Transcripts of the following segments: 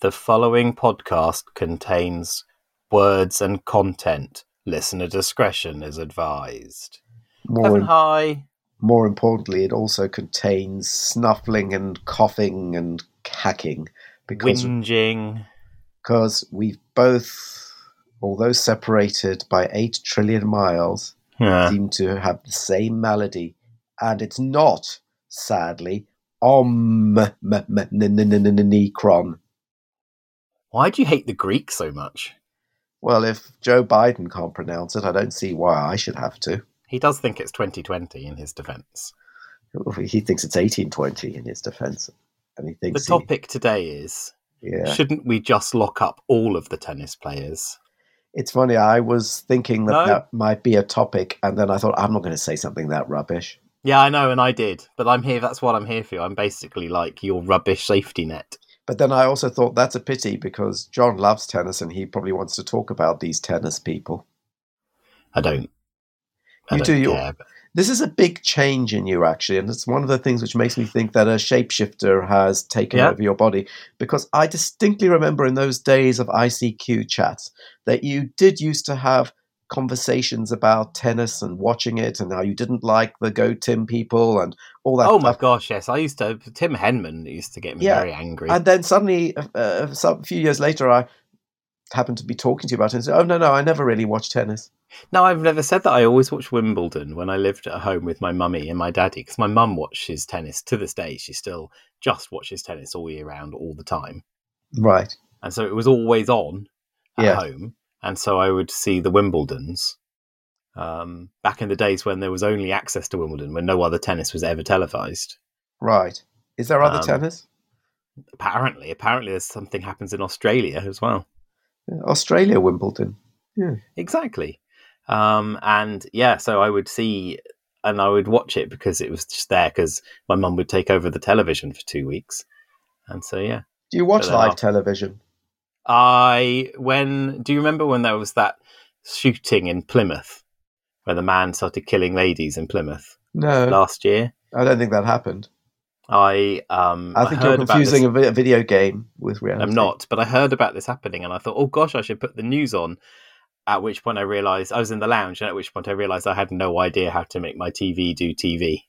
The following podcast contains words and content. Listener discretion is advised. More, Kevin, hi. more importantly, it also contains snuffling and coughing and hacking because Whinging. because we've both, although separated by eight trillion miles, Yeah. seem to have the same malady. and it's not, sadly, omnicron. Why do you hate the Greek so much? Well, if Joe Biden can't pronounce it, I don't see why I should have to. He does think it's 2020 in his defense. He thinks it's 1820 in his defense, and he The thinks he- topic today is yeah. shouldn't we just lock up all of the tennis players? It's funny. I was thinking that No? that might be a topic, and then I thought I'm not going to say something that rubbish. Yeah, I know, and I did, but I'm here. That's what I'm here for. I'm basically like your rubbish safety net. But then I also thought that's a pity because John loves tennis, and he probably wants to talk about these tennis people. I don't. I You don't do your- care, but- This is a big change in you, actually, and it's one of the things which makes me think that a shapeshifter has taken Yeah. over your body. Because I distinctly remember in those days of ICQ chats that you did used to have conversations about tennis and watching it, and how you didn't like the Go Tim people and all that. Oh my gosh, yes. I used to. Tim Henman used to get me Yeah, very angry. And then suddenly, uh, uh, some, a few years later, I happened to be talking to you about it and said, Oh, no, no, I never really watched tennis. No, I've never said that. I always watched Wimbledon when I lived at home with my mummy and my daddy because my mum watches tennis to this day. She still just watches tennis all year round, all the time. Right. And so it was always on at Yeah. home. And so I would see the Wimbledons um, back in the days when there was only access to Wimbledon, when no other tennis was ever televised. Right. Is there other Um, tennis? Apparently, apparently, there's something happens in Australia as well. Australia, Wimbledon. Yeah. Exactly. Um, and yeah, so I would see and I would watch it because it was just there because my mum would take over the television for two weeks. And so, yeah. Do you watch live I'll- television? I, when, do you remember when there was that shooting in Plymouth where the man started killing ladies in Plymouth No, last year? I don't think that happened. I, um, I think heard you're confusing a video game with reality. I'm not, but I heard about this happening and I thought, oh gosh, I should put the news on. At which point I realized I was in the lounge, and at which point I realized I had no idea how to make my TV do TV.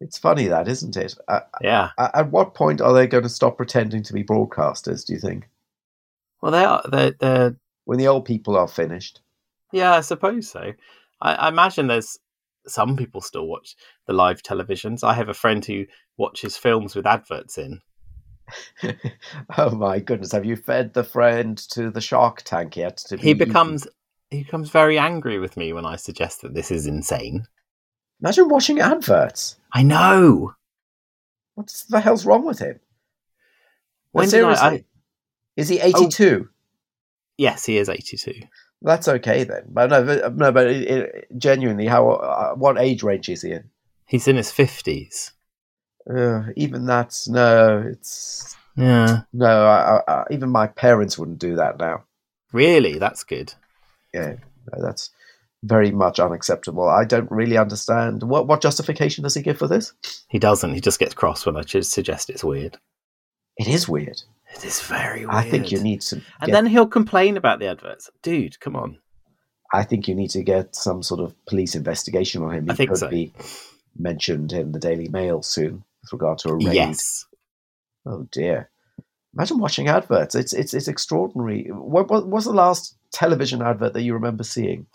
It's funny that, isn't it? Uh, Yeah. at what point are they going to stop pretending to be broadcasters? Do you think Well, they are. They're, they're when the old people are finished? yeah, I suppose so. I, I imagine there's some people still watch the live televisions. I have a friend who watches films with adverts in. oh my goodness! Have you fed the friend to the Shark Tank yet? To He be eaten? becomes he becomes very angry with me when I suggest that this is insane. Imagine watching adverts. I know. What the hell's wrong with him? When did I- I- is he eighty-two? Yes, he is eighty-two. That's okay then. But no, but, no, but it, it, genuinely, how? Uh, what age range is he in? He's in his fifties. Uh, even that's no. It's Yeah, no. I, I, I, even my parents wouldn't do that now. really, that's good. Yeah, no, that's very much unacceptable. I don't really understand what what justification does he give for this. He doesn't. He just gets cross when I suggest it's weird. It is weird. It is very weird. I think you need to. And get- then he'll complain about the adverts. Dude, come on. I think you need to get some sort of police investigation on him. He I think could so. be mentioned in the Daily Mail soon with regard to a raid. Yes. Oh dear! Imagine watching adverts. It's it's it's extraordinary. What, what was the last television advert that you remember seeing?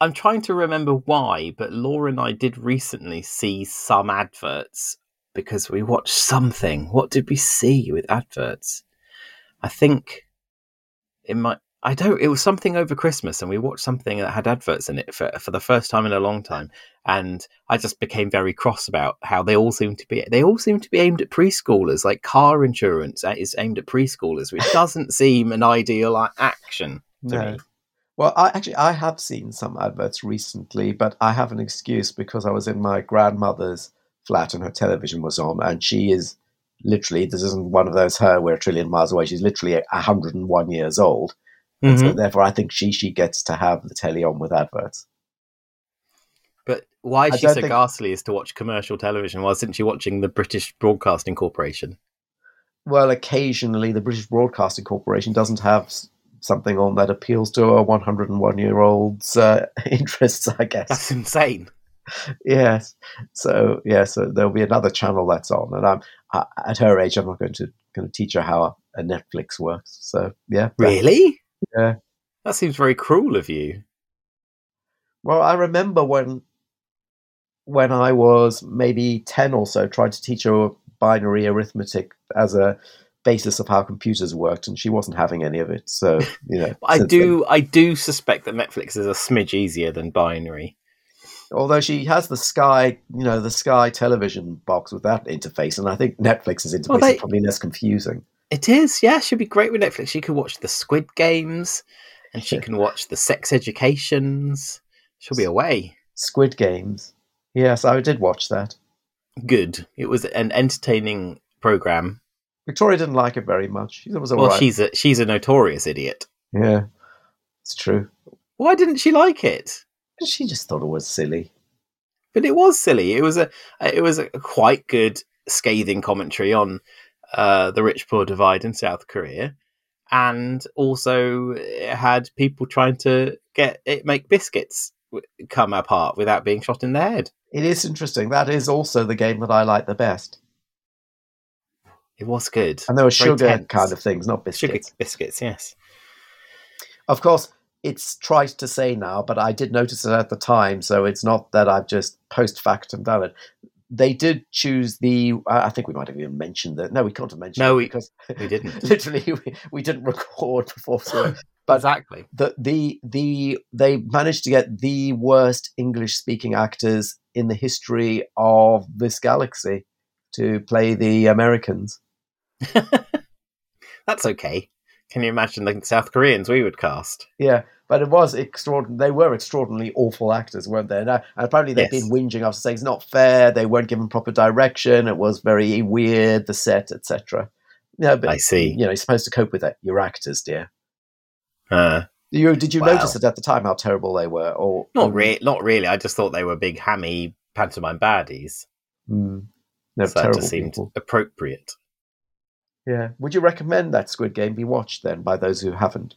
I'm trying to remember why, but Laura and I did recently see some adverts because we watched something. What did we see with adverts? I think it might. I don't. It was something over Christmas, and we watched something that had adverts in it for for the first time in a long time. And I just became very cross about how they all seem to be. They all seem to be aimed at preschoolers. Like car insurance uh, is aimed at preschoolers, which doesn't seem an ideal uh, action to No. me. Well, I actually I have seen some adverts recently, but I have an excuse because I was in my grandmother's flat and her television was on, and she is literally this isn't one of those her we're a trillion miles away. She's literally hundred and one years old, and Mhm. so therefore I think she she gets to have the telly on with adverts. But why I is she so think- ghastly as to watch commercial television? Why isn't she watching the British Broadcasting Corporation? well, occasionally the British Broadcasting Corporation doesn't have s- something on that appeals to a 101 year old's uh, interests, I guess. That's insane. yes. So yeah, so there'll be another channel that's on, and I'm I, at her age. I'm not going to going to teach her how a Netflix works. So yeah, Really? Yeah. That seems very cruel of you. Well, I remember when when I was maybe ten or so, trying to teach her binary arithmetic as a basis of how computers worked, and she wasn't having any of it. So you know, I do. I do suspect that Netflix is a smidge easier than binary. although she has the Sky, you know, the Sky television box with that interface, and I think Netflix's interface Well, they- is probably less confusing. It is. Yeah, she'd be great with Netflix. She could watch the Squid Games, and she can watch the Sex Educations. She'll be away. Squid Games. Yes, I did watch that. Good. It was an entertaining program. Victoria didn't like it very much. She was all Well, right. she's a she's a notorious idiot. Yeah, it's true. Why didn't she like it? She just thought it was silly. But it was silly. It was a it was a quite good scathing commentary on uh, the rich poor divide in South Korea, and also it had people trying to get it make biscuits come apart without being shot in the head. It is interesting. That is also the game that I like the best. It was good. And there were Very sugar tense. kind of things, not Sugar biscuits. biscuits, yes. Of course, it's trite to say now, but I did notice it at the time, so it's not that I've just post factum done it. They did choose the. I think we might have even mentioned that. No, we can't have mentioned No, it we- because We didn't. literally we, we didn't record before. So But- exactly. the the the they managed to get the worst English speaking actors in the history of this galaxy to play the Americans. That's okay. Can you imagine the South Koreans we would cast? Yeah, but it was extraordinary. They were extraordinarily awful actors, weren't they? And, uh, apparently they've Yes. been whinging after saying it's not fair. They weren't given proper direction. It was very weird. The set, etc. Yeah, but I see. you know, you're supposed to cope with that. You're actors, dear. Uh, You did you Wow. notice it at the time how terrible they were? Or not re- not really. I just thought they were big hammy pantomime baddies. Mm, no, so that terrible just seemed people. appropriate. Yeah. Would you recommend that Squid Game be watched then by those who haven't?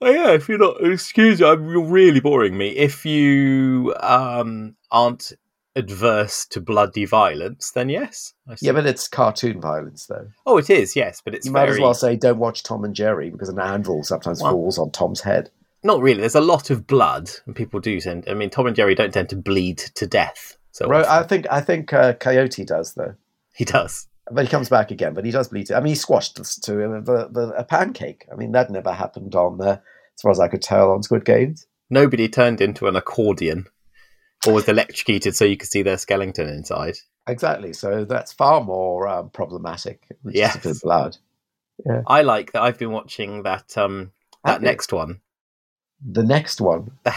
Oh yeah, if you're not, excuse me, you're really boring me. If you um, aren't adverse to bloody violence, then yes. Yeah, but it's cartoon violence though. oh, it is yes, but it's you might as well say don't watch Tom and Jerry because an anvil sometimes Well- falls on Tom's head. not really. There's a lot of blood, and people do tend. I mean, Tom and Jerry don't tend to bleed to death. So Ro- I think I think uh, Coyote does though. he does. But he comes back again. But he does bleed. I mean, he squashed us to uh, the, the, a pancake. I mean, that never happened on, uh, as far as I could tell, on Squid Games. Nobody turned into an accordion or was electrocuted so you could see their skeleton inside. Exactly. So that's far more um, problematic. than just a bit of Yes. blood. I like that. I've been watching that um that Have you? next one, The next one. the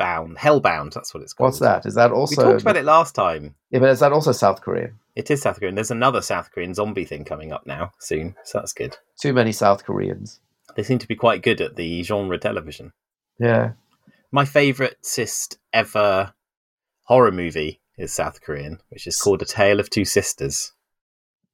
Hellbound. Hellbound. That's what it's called. What's that? Is that also? We talked about it last time. Yeah, but is that also South Korean? It is South Korean. There's another South Korean zombie thing coming up now soon, so that's good. Too many South Koreans. They seem to be quite good at the genre television. Yeah. My favouriteest ever horror movie is South Korean, which is called A Tale of Two Sisters.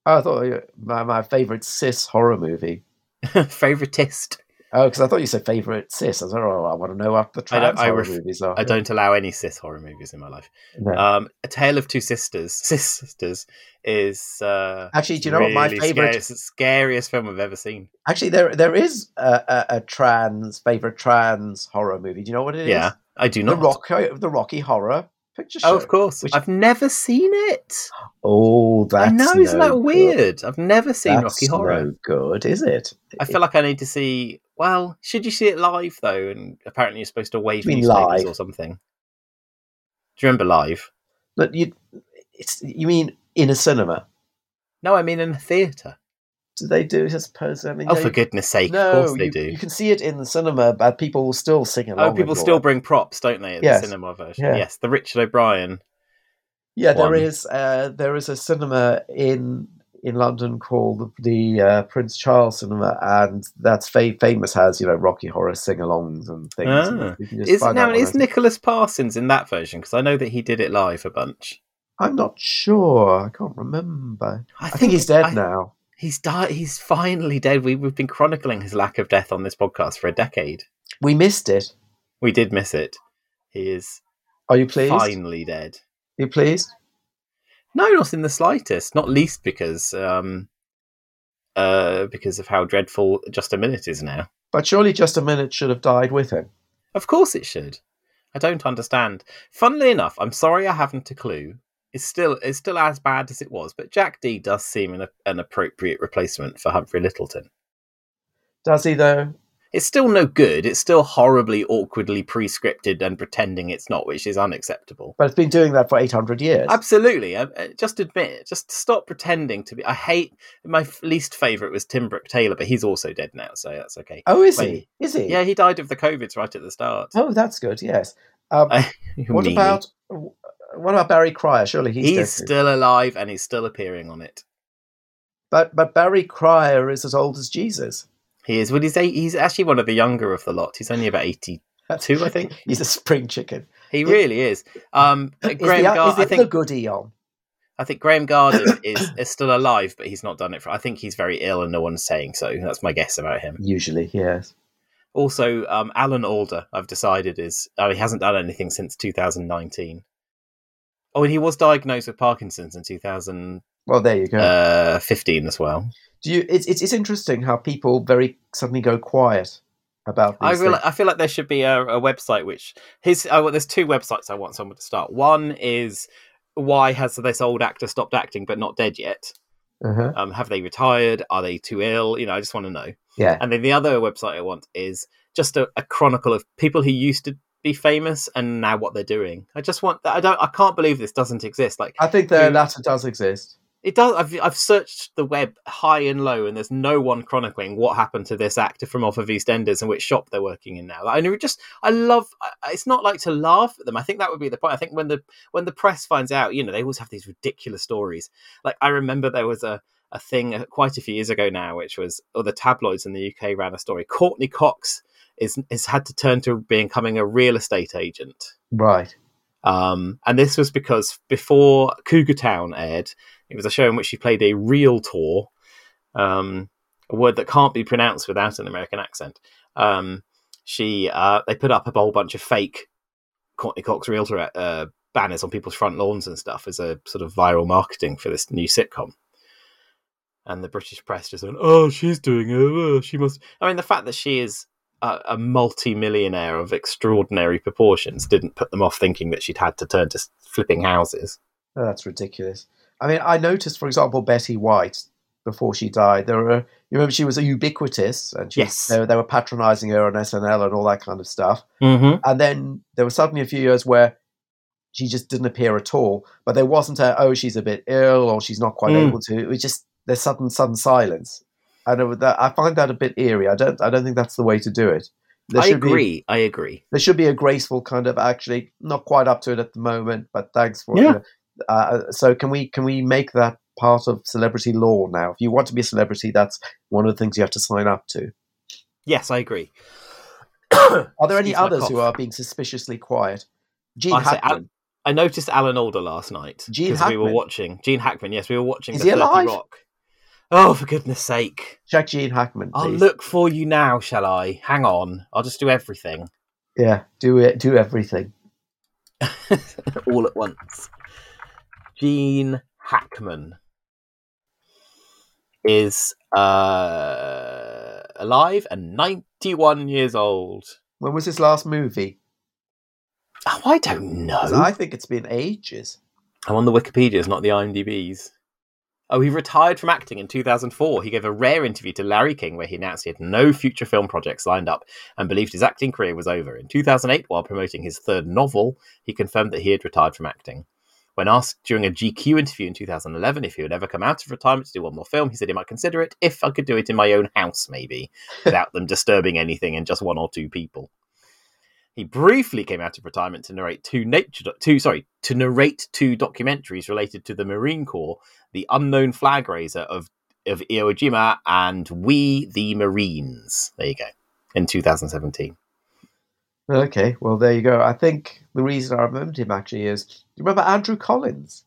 Oh, I thought my, my favorite cis horror movie. Favoritist. Oh, because I thought you said favorite cis. I was like, oh, I want to know what the trans I horror ref- movies are. I don't allow any cis horror movies in my life. No. Um, A Tale of Two Sisters, Sisters, is uh, Actually, do you know what my favorite? scary- it's the scariest film I've ever seen. Actually, there there is a, a, a trans favorite trans horror movie. Do you know what it is? Yeah, I do not. the. Rocky the Rocky Horror Picture Show. oh, of course. which- I've never seen it. Oh, that's I know, isn't no that good. weird? I've never seen That's Rocky Horror. No good, is it? I feel like I need to see. Well, should you see it live though? And apparently, you're supposed to wave You mean newspapers live? or something. Do you remember live? But you, it's you mean in a cinema? No, I mean in a theatre. Do they do? I suppose. I mean, Oh, they- for goodness' sake! no, of course they you, do. You can see it in the cinema, but people will still sing along. Oh, people still bring props, don't they? At Yes. the cinema version. Yeah. Yes, the Richard O'Brien. Yeah, there one. is. Uh, there is a cinema in in London called the uh, Prince Charles Cinema, and that's fa- famous. Has you know Rocky Horror sing-alongs and things. and Ah. just Is now is Nicholas Parsons in that version? Because I know that he did it live a bunch. I'm not sure. I can't remember. I, I think he's dead I- now. He's died. He's finally dead. We, we've been chronicling his lack of death on this podcast for a decade. We missed it. We did miss it. He is Are you pleased? finally dead. Are you pleased? No, not in the slightest. Not least because um, uh, because of how dreadful just a minute is now. But surely just a minute should have died with him. Of course it should. I don't understand. Funnily enough, I'm sorry I haven't a clue. It's still it's still as bad as it was, but Jack Dee does seem an, an appropriate replacement for Humphrey Lyttelton. Does he though? It's still no good. It's still horribly awkwardly pre-scripted and pretending it's not, which is unacceptable. But it's been doing that for eight hundred years. Absolutely. Uh, uh, just admit it. Just stop pretending to be. I hate my least favorite was Tim Brooke Taylor, but he's also dead now, so that's okay. Oh, is Wait. he? Is he? Yeah, he died of the COVIDs right at the start. Oh, that's good. Yes. Um, what about what about Barry Cryer? Surely he's, He's, still alive and he's still appearing on it. But but Barry Cryer is as old as Jesus. He is. Well, he's eight, he's actually one of the younger of the lot. He's only about eighty-two, I think. He's a spring chicken. He Is- really is. Um, Is Graham, the, Gar- is I think goodie on? I think Graham Garden is, is still alive, but he's not done it for. I think he's very ill, and no one's saying so. That's my guess about him. Usually, yes. Also, um, Alan Alda, I've decided is oh, he hasn't done anything since 2019. Oh, and he was diagnosed with Parkinson's in 2000. Well, there you go. uh, as well. Do you? It's, it's it's interesting how people very suddenly go quiet about. I feel like, I feel like there should be a, a website which his. Oh, well, there's two websites I want someone to start. One is why has this old actor stopped acting but not dead yet? Uh-huh. Um, have they retired? Are they too ill? You know, I just want to know. Yeah. And then the other website I want is just a, a chronicle of people who used to be famous and now what they're doing. I just want. I don't. I can't believe this doesn't exist. Like I think the latter does exist. it does. I've I've searched the web high and low, and there's no one chronicling what happened to this actor from off of EastEnders and which shop they're working in now. Like, I know, just I love. It's not like to laugh at them. I think that would be the point. I think when the when the press finds out, you know, they always have these ridiculous stories. Like I remember there was a a thing uh, quite a few years ago now, which was or the tabloids in the UK ran a story. Courteney Cox is is had to turn to becoming a real estate agent. Right. Um, and this was because before Cougar Town aired, it was a show in which she played a realtor, um, a word that can't be pronounced without an American accent. Um, she uh, they put up a whole bunch of fake Courteney Cox realtor uh, banners on people's front lawns and stuff as a sort of viral marketing for this new sitcom. And the British press just went, "Oh, she's doing it. Oh, she must." I mean, the fact that she is a, a multi-millionaire of extraordinary proportions didn't put them off thinking that she'd had to turn to flipping houses. Oh, that's ridiculous. I mean, I noticed, for example, Betty White before she died. There were, you remember, she was a ubiquitous, and she, Yes. they, were- they were patronising her on SNL and all that kind of stuff. Mm-hmm. And then there was suddenly a few years where she just didn't appear at all. But there wasn't a oh she's a bit ill or she's not quite Mm. able to. It was just there's sudden sudden silence, and it, that, I find that a bit eerie. I don't I don't think that's the way to do it. There I should Be, agree. I agree. there should be a graceful kind of actually not quite up to it at the moment, but thanks for Yeah. Uh, so can we can we make that part of celebrity law now? If you want to be a celebrity, that's one of the things you have to sign up to. Yes, I agree. Are there any Excuse others who are being suspiciously quiet? Gene I say, Hackman. I noticed Alan Alda last night because we were watching Gene Hackman. Yes, we were watching Is the he alive? Rock. Oh, for goodness sake! Check Gene Hackman, I'll look for you now, shall I? Hang on, I'll just do everything Yeah, do it. Do everything. all at once. Gene Hackman is uh, alive and 91 years old. When was his last movie? Oh, I don't know. I think it's been ages. I'm on the Wikipedia's, not the IMDb's. Oh, he retired from acting in 2004. He gave a rare interview to Larry King where he announced he had no future film projects lined up and believed his acting career was over. In 2008, while promoting his third novel, he confirmed that he had retired from acting. When asked during a GQ interview in 2011 if he would ever come out of retirement to do one more film, he said he might consider it if I could do it in my own house, maybe, without them disturbing anything and just one or two people. He briefly came out of retirement to narrate two nature two sorry to narrate two documentaries related to the Marine Corps, the unknown flag raiser of of Iwo Jima and We the Marines. There you go. In 2017. Okay, well there you go. I think the reason I remembered him actually is. You remember Andrew Collins?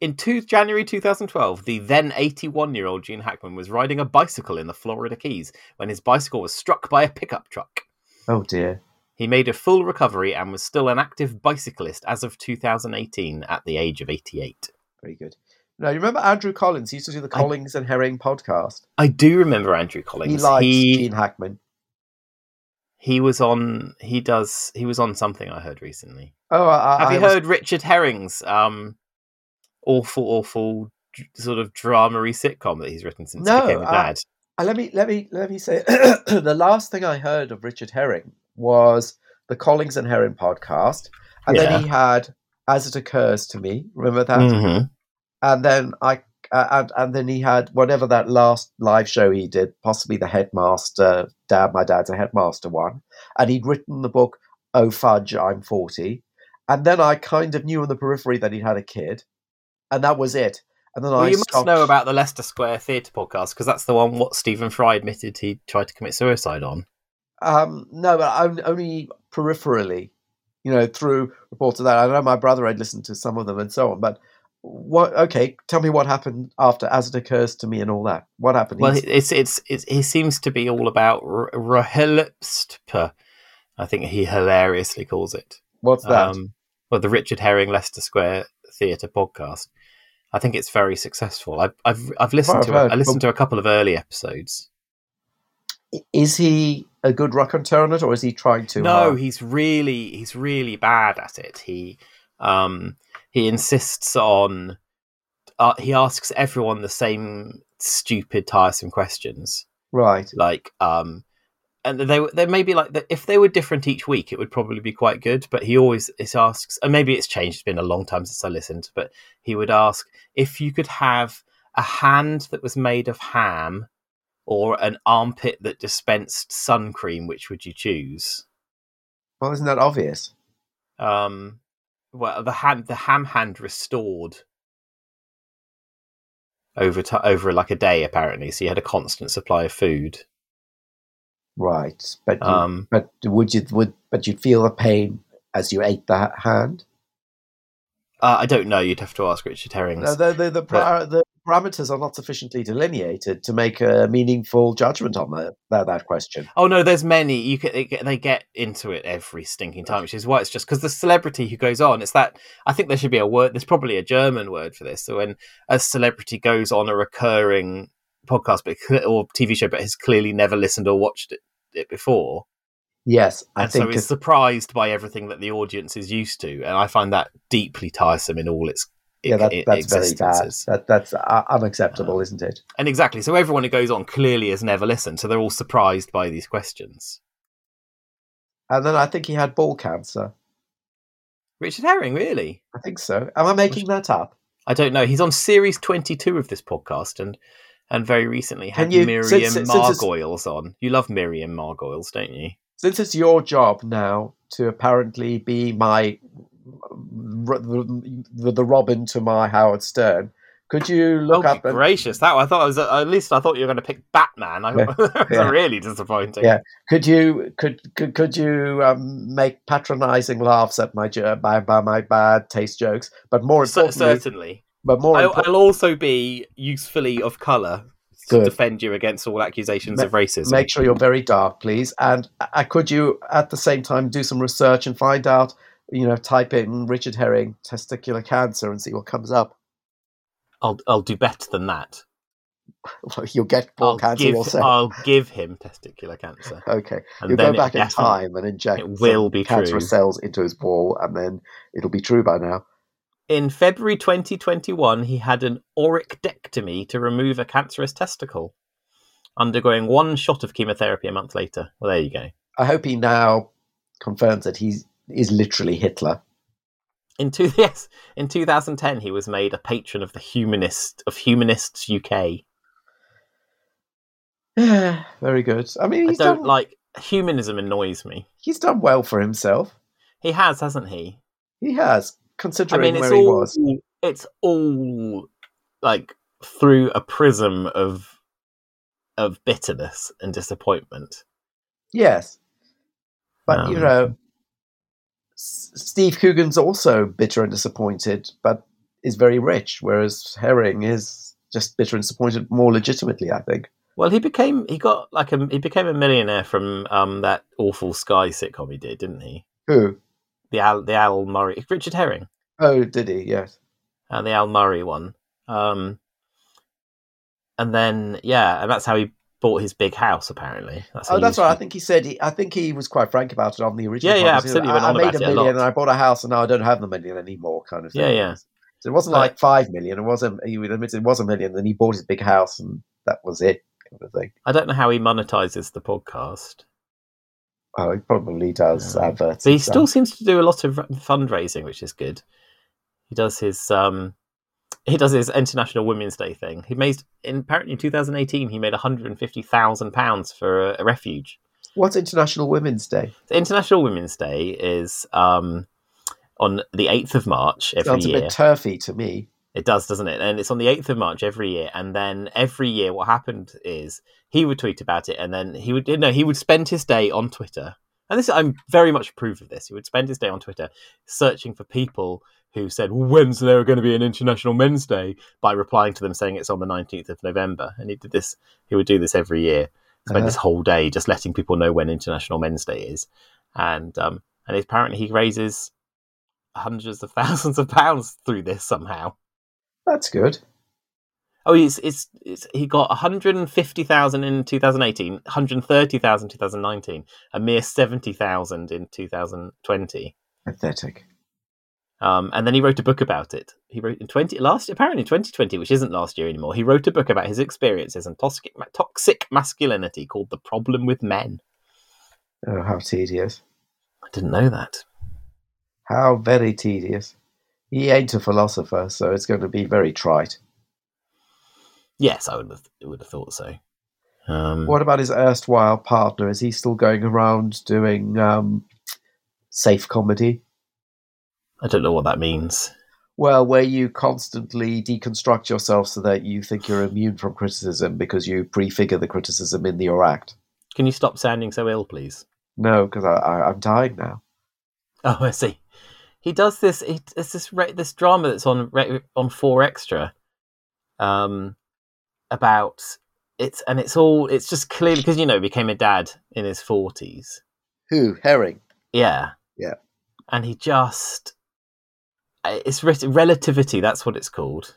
in two, January 2012, the then 81 year old Gene Hackman was riding a bicycle in the Florida Keys when his bicycle was struck by a pickup truck. Oh dear. He made a full recovery and was still an active bicyclist as of 2018 at the age of 88. Very good. Now, you remember Andrew Collins? He used to do the I- Collins and Herring podcast. I do remember Andrew Collins. He likes he, Gene Hackman. he was on. He does. He was on something I heard recently. Oh, I, Have I you was- heard Richard Herring's um, awful, awful sort of dramery sitcom that he's written since No, he became a dad? Let me let me let me say the last thing I heard of Richard Herring was the Collins and Herring podcast, and Yeah. then he had "As It Occurs to Me." Remember that? Mhm. And then I uh, and and then he had whatever that last live show he did, possibly the Headmaster. Dad, my dad's a headmaster one, and he'd written the book "Oh Fudge, I'm 40. And then I kind of knew on the periphery that he had a kid, and that was it. And then Well, I you must know about the Leicester Square Theatre podcast because that's the one what Stephen Fry admitted he tried to commit suicide on. Um, no, but only peripherally, you know, through reports of that. I know my brother had listened to some of them and so on, but what? Okay, tell me what happened after, as it occurs to me, and all that. What happened? Well, it's it's, it's he seems to be all about r- RHLSTP. I think he hilariously calls it. what's that? Um, well, the Richard Herring Leicester Square Theatre podcast. I think it's very successful. I've I've, I've listened I've to heard, I listened to a couple of early episodes. is he a good raconteur on it, or is he trying to? no, hard? he's really he's really bad at it. He um he insists on uh, he asks everyone the same stupid tiresome questions right. like um and they they may be like if they were different each week it would probably be quite good but he always it asks and maybe it's changed it's been a long time since i listened but he would ask if you could have a hand that was made of ham or an armpit that dispensed sun cream which would you choose Well, isn't that obvious? um well the ham the ham hand restored over to, over like a day apparently so you had a constant supply of food Right, but you, um but would you would but you'd feel the pain as you ate that hand? Uh, I don't know. You'd have to ask Richard Herring's. No, the the the, par- the parameters are not sufficiently delineated to make a meaningful judgment on that that, that question. oh no, there's many. You can, they get- they get into it every stinking time, which is why it's just because the celebrity who goes on. It's that I think there should be a word. There's probably a German word for this. So when a celebrity goes on a recurring podcast but or TV show, but has clearly never listened or watched it, it before, Yes, I and so think is surprised by everything that the audience is used to, and I find that deeply tiresome in all its yeah, that, that's very bad. That that's uh, unacceptable, isn't it? And exactly. So everyone who goes on clearly has never listened. So they're all surprised by these questions. And then I think he had ball cancer. Richard Herring, really? I think so. Am I making that up? I don't know. He's on series 22 of this podcast and and very recently had you- Miriam since- since Margolyes on. You love Miriam Margolyes, don't you? Since it's your job now to apparently be my the, the Robin to my Howard Stern, could you look oh, up and gracious! That I thought I was at least I thought you were going to pick Batman. I, Yeah. that was really disappointing. Yeah. could you could could, could you um, make patronizing laughs at my by, by my bad taste jokes, but more importantly, certainly. But more I, importantly, I'll also be usefully of colour to Good. defend you against all accusations Ma- of racism. make sure you're very dark, please. And uh, could you, at the same time, do some research and find out, you know, type in Richard Herring testicular cancer and see what comes up. I'll I'll do better than that. Well, You'll get ball I'll cancer give, yourself. I'll give him testicular cancer. okay, And you then go back in time and inject it will some be cancerous true. cells into his ball, and then it'll be true by now. In February 2021, he had an orchidectomy to remove a cancerous testicle, undergoing one shot of chemotherapy a month later. Well, there you go. I hope he now confirms that he is literally Hitler. In two yes, in 2010, he was made a patron of the Humanist of Humanists UK. Yeah, very good. I mean, I don't done, like humanism. Annoys me. he's done well for himself. He has, hasn't he? He has, I considering mean, it's where he all was. it's all like through a prism of of bitterness and disappointment. Yes, but you Um, know, S- Steve Coogan's also bitter and disappointed. But is very rich, whereas Herring is just bitter and disappointed more legitimately, I think. Well, he became he got like a he became a millionaire from um that awful Sky sitcom he did, didn't he? Who? The Al the Al Murray Richard Herring, Oh, did he? Yes. uh, the Al Murray one. Um, and then yeah, and that's how he bought his big house. Apparently, that's Oh, that's right. I think he said. He, I think he was quite frank about it on the original. Yeah, yeah, absolutely. I, I made a it a million, and I bought a house, and now I don't have the million anymore. Kind of thing. Yeah, yeah. So it wasn't But- like five million. It wasn't. He would admit it was a million. Then he bought his big house, and that was it. Kind of thing. I don't know how he monetizes the podcast. Oh, he probably does Yeah. adverts. But he stuff. still seems to do a lot of fundraising, which is good. He does his um, he does his International Women's Day thing. He made in apparently in 2018 he made 150 thousand pounds for a, a refuge. What's International Women's Day? International Women's Day is um, on the 8th of March every Sounds a bit turfy to me. It does, doesn't it? And it's on the 8th of March every year. And then every year, what happened is he would tweet about it, and then he would, no, he would spend his day on Twitter. And this, I'm very much approve of this. He would spend his day on Twitter searching for people who said, "When's there going to be an International Men's Day?" by replying to them saying it's on the 19th of November. And he did this. He would do this every year. Spend Uh-huh. his whole day just letting people know when International Men's Day is. And um, and apparently he raises hundreds of thousands of pounds through this somehow. That's good. Oh, it's, it's it's he got 150,000 in 2018, 130,000 in 2019, a mere 70,000 in 2020. Pathetic. Um, and then he wrote a book about it. He wrote in 20 last apparently 2020, which isn't last year anymore. He wrote a book about his experiences and toxic toxic masculinity called The Problem with Men. Oh, how tedious. I didn't know that. How very tedious. He ain't a philosopher, so it's going to be very trite. Yes, I would have would have thought so. Um, What about his erstwhile partner? Is he still going around doing um, safe comedy? I don't know what that means. Well, where you constantly deconstruct yourself so that you think you're immune from criticism because you prefigure the criticism in your act. Can you stop sounding so ill, please? No, because I, I, I'm dying now. Oh, I see. He does this. He, it's this re- this drama that's on re- on Four Extra, um, about it's and it's all it's just clearly because you know he became a dad in his forties. Who? Herring. Yeah, Yeah. and he just it's re- relativity. That's what it's called.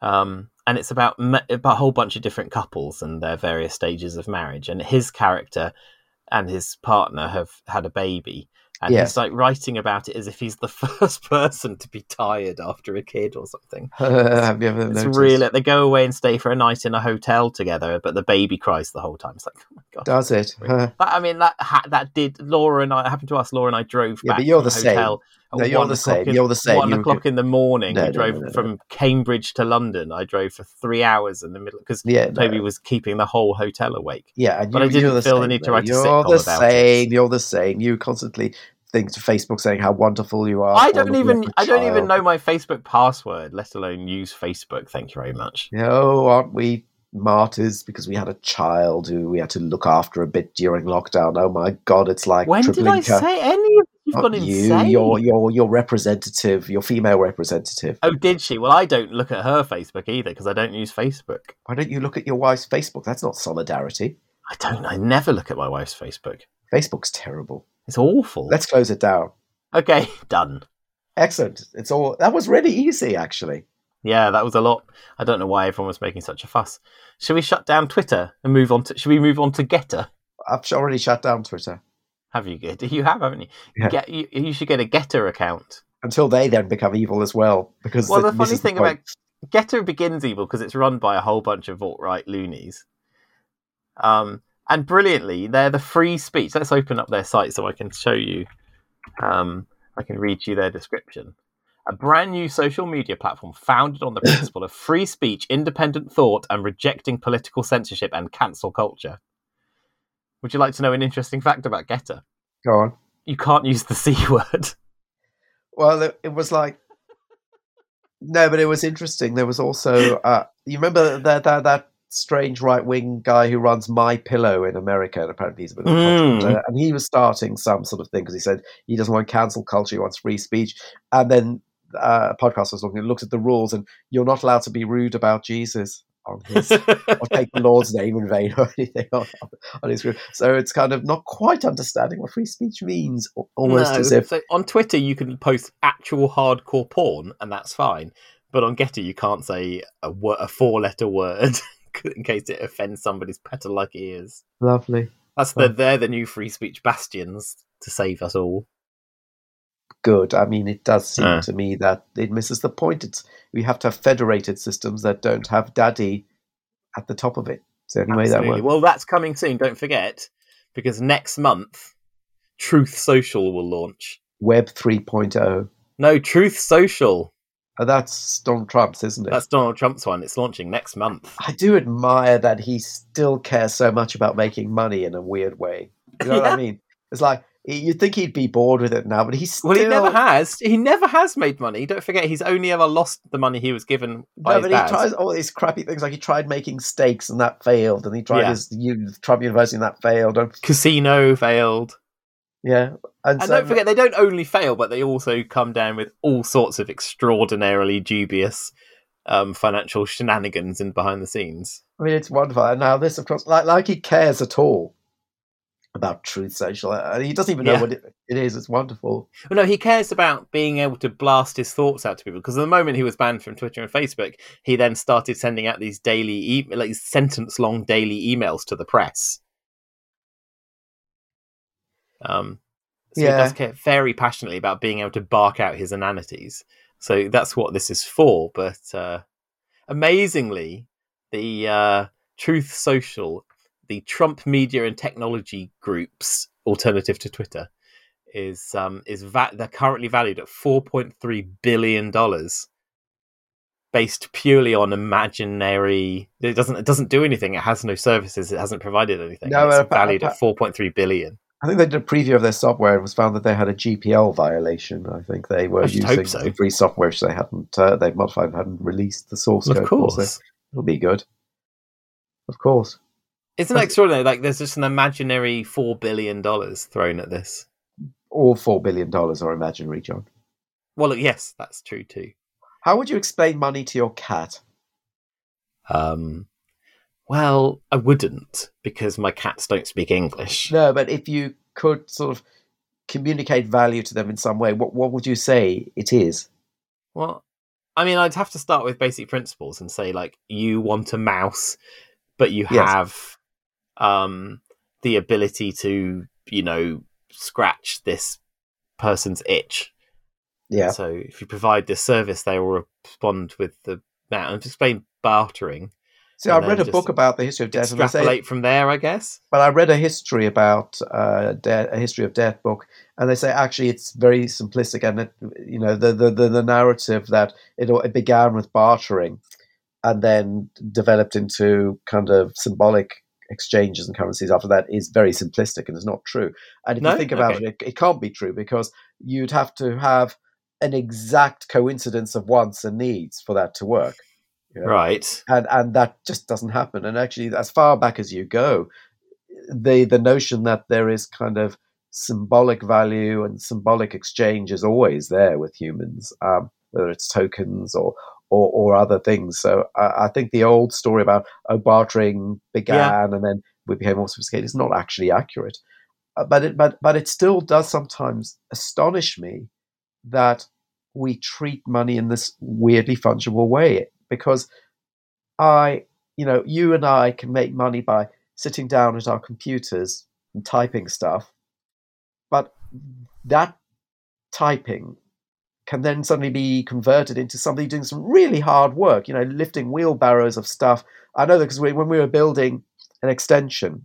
Um, and it's about about a whole bunch of different couples and their various stages of marriage. And his character and his partner have had a baby, and Yeah. he's like writing about it as if he's the first person to be tired after a kid or something. Have you ever It's noticed? really they go away and stay for a night in a hotel together, but the baby cries the whole time. It's like, oh my god. Does it? That- I mean, that ha- that did Laura and I happened to us. Laura and I drove Yeah, back but you're the same. hotel. at No, you're one the o'clock same. In, You're the same. One You o'clock in the morning. No, we drove no, no, from Cambridge to London. I drove for three hours in the middle because yeah. Toby was keeping the whole hotel awake. Yeah, and But I didn't the feel the same, need to write a You're the about it. same. You're the same. You constantly think to Facebook saying how wonderful you are. I don't even I don't even know my Facebook password, let alone use Facebook. Thank you very much. No, aren't we martyrs because we had a child who we had to look after a bit during lockdown? Oh my god, it's like When did I say any of you've Not gone you, insane? your your your representative, your female representative. Oh, did she? Well, I don't look at her Facebook either because I don't use Facebook. Why don't you look at your wife's Facebook? That's not solidarity. I don't. I never look at my wife's Facebook. Facebook's terrible. It's awful. Let's close it down. Okay, done. Excellent. It's all that was really easy actually. Yeah, that was a lot. I don't know why everyone was making such a fuss. Should we shut down Twitter and move on to? Should we move on to Gettr? I've already shut down Twitter. Have you? Get you have, haven't you? Yeah. Get you, you should get a Gettr account. Until they then become evil as well. Because Well, it the funny thing point. about Gettr begins evil because it's run by a whole bunch of alt right loonies. Um, and brilliantly, they're the free speech. Let's open up their site so I can show you. Um, I can read you their description. A brand new social media platform founded on the principle of free speech, independent thought, and rejecting political censorship and cancel culture. Would you like to know an interesting fact about Gettr? Go on. You can't use the C word. Well, it, it was like no, but it was interesting. There was also uh, you remember that that that strange right wing guy who runs My Pillow in America, and apparently he's a bit of a Mm. and he was starting some sort of thing because he said he doesn't want cancel culture, he wants free speech, and then uh, podcast I was looking at looks at the rules, and you're not allowed to be rude about Jesus on his or take the Lord's name in vain or anything on, on his group. So it's kind of not quite understanding what free speech means, almost No, as if so on Twitter you can post actual hardcore porn, and that's fine. But on Gettr you can't say a, wo- a four-letter word in case it offends somebody's petal-like ears. lovely. That's the they're the new free speech bastions to save us all. Good. I mean, it does seem Uh. to me that it misses the point. It's we have to have federated systems that don't have daddy at the top of it. It's the only way that works. Well, that's coming soon. Don't forget, because next month, Truth Social will launch. Web 3.0. No, Truth Social. Uh, that's Donald Trump's, isn't it? That's Donald Trump's one. It's launching next month. I do admire that he still cares so much about making money in a weird way. You know what I mean? It's like you'd think he'd be bored with it now, but he's still. Well, he never has. He never has made money. Don't forget, he's only ever lost the money he was given by No, but he tries all these crappy things. Like he tried making steaks and that failed, and he tried Yeah. his U- Trump University and that failed. And, Casino failed. yeah, and, And so, don't forget, they don't only fail, but they also come down with all sorts of extraordinarily dubious um, financial shenanigans in behind the scenes. I mean, it's wonderful. And now this, of course, like like he cares at all about Truth Social. And he doesn't even know Yeah. what it, it is. It's wonderful. Well, no, he cares about being able to blast his thoughts out to people because the moment he was banned from Twitter and Facebook, he then started sending out these daily, e- like sentence-long daily emails to the press. Um, so Yeah. he does care very passionately about being able to bark out his inanities. So that's what this is for. But uh, amazingly, the uh, Truth Social, the Trump Media and Technology Group's alternative to Twitter, is um is va- they're currently valued at 4.3 billion dollars based purely on imaginary it doesn't it doesn't do anything it has no services it hasn't provided anything No, it's uh, valued pa- at 4.3 billion I think they did a preview of their software and it was found that they had a GPL violation. I think they were using so. the free software which they hadn't uh, they've modified and hadn't released the source code. of course it'll be good. Of course. Isn't that extraordinary like there's just an imaginary 4 billion dollars thrown at this All four billion dollars are imaginary, John. well yes that's true too How would you explain money to your cat? um well i wouldn't because my cats don't speak english No, but if you could sort of communicate value to them in some way, what what would you say it is? Well, I mean, I'd have to start with basic principles and say, like, you want a mouse, but you Yes. have um, the ability to, you know, scratch this person's itch. Yeah. So if you provide this service, they will respond with the that and explain bartering. See, I read a book about the history of death, and say from there, I guess. but I read a history about uh, de- a history of death book, and they say actually it's very simplistic, and it, you know the, the the the narrative that it it began with bartering, and then developed into kind of symbolic exchanges and currencies after that is very simplistic and is not true. And if No? you think about Okay. it, it, it can't be true because you'd have to have an exact coincidence of wants and needs for that to work Yeah. Right. and and that just doesn't happen. And actually, as far back as you go, the the notion that there is kind of symbolic value and symbolic exchange is always there with humans, um, whether it's tokens or or, or other things. So I, I think the old story about oh, bartering began and then we became more sophisticated is not actually accurate. Uh, but it but but it still does sometimes astonish me that we treat money in this weirdly fungible way because I, you know, you and I can make money by sitting down at our computers and typing stuff, but that typing can then suddenly be converted into somebody doing some really hard work, you know, lifting wheelbarrows of stuff. I know that because we, when we were building an extension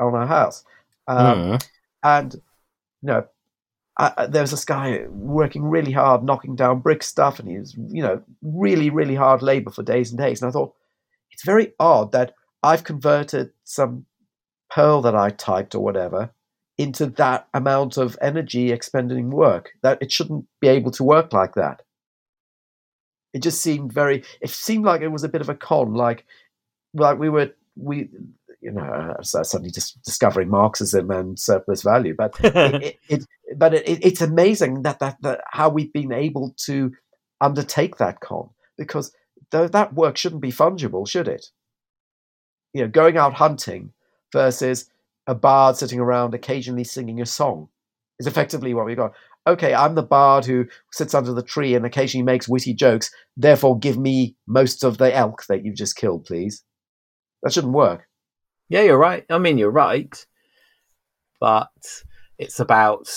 on our house, um, Mm. and you know I, there was this guy working really hard knocking down brick stuff and he was you know really really hard labor for days and days and i thought it's very odd that i've converted some Perl that i typed or whatever into that amount of energy expending work that it shouldn't be able to work like that it just seemed very it seemed like it was a bit of a con like like we were we you know, suddenly just discovering Marxism and surplus value. But it, it, it, but it, it's amazing that, that that how we've been able to undertake that con because though that work shouldn't be fungible, should it? You know, going out hunting versus a bard sitting around occasionally singing a song is effectively what we've got. Okay, I'm the bard who sits under the tree and occasionally makes witty jokes. Therefore, give me most of the elk that you've just killed, please. That shouldn't work. Yeah, you're right. I mean, you're right, but it's about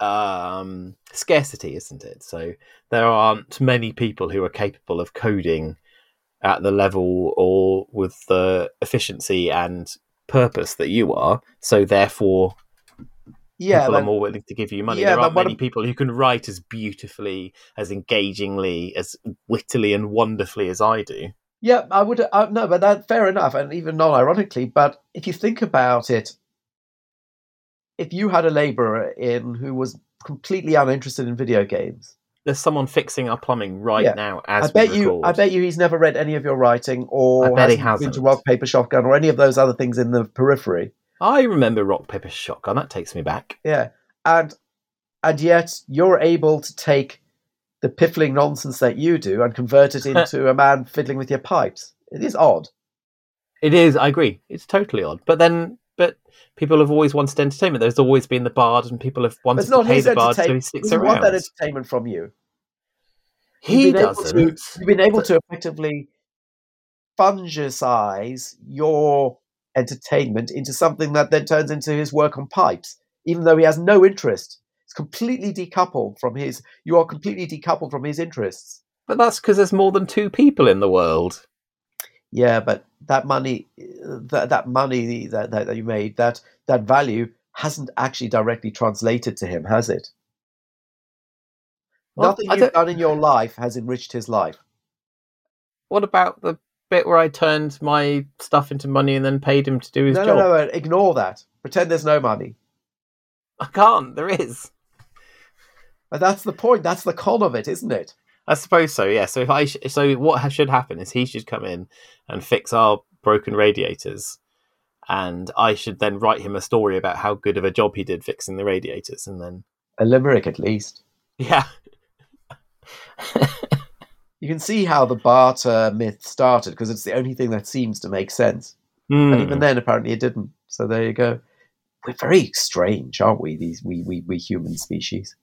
um, scarcity, isn't it? So there aren't many people who are capable of coding at the level or with the efficiency and purpose that you are. So therefore, yeah, people but, are more willing to give you money. Yeah, there aren't many people who can write as beautifully, as engagingly, as wittily and wonderfully as I do. yeah, I would uh, no, but that fair enough, and even non-ironically. But if you think about it, if you had a labourer in who was completely uninterested in video games, There's someone fixing our plumbing right Yeah. now as I bet we you. I bet you, he's never read any of your writing, or I bet he hasn't been to. Rock Paper Shotgun, or any of those other things in the periphery. I remember rock paper shotgun. That takes me back. Yeah, and and yet you're able to take the piffling nonsense that you do and convert it into a man fiddling with your pipes. It is odd. It is. I agree. It's totally odd. But then, people have always wanted entertainment. There's always been the bard, and people have wanted to pay the bard, so he sticks We want that entertainment from you. He You've able to- doesn't. You've been able to effectively fungicize your entertainment into something that then turns into his work on pipes, even though he has no interest. It's completely decoupled from his. You are completely decoupled from his interests. But that's because there's more than two people in the world. Yeah, but that money, that that money that, that, that you made, that that value hasn't actually directly translated to him, has it? Well, Nothing you've done in your life has enriched his life. What about the bit where I turned my stuff into money and then paid him to do his No, job? no, no, no. Ignore that. Pretend there's no money. I can't. There is. But that's the point. That's the con of it, isn't it? I suppose so. Yeah. So if I sh- so what ha- should happen is he should come in and fix our broken radiators, and I should then write him a story about how good of a job he did fixing the radiators, and then A limerick, at least. yeah, You can see how the barter myth started because it's the only thing that seems to make sense. Hmm. And even then, apparently, it didn't. So there you go. We're very strange, aren't we? These we we, we human species.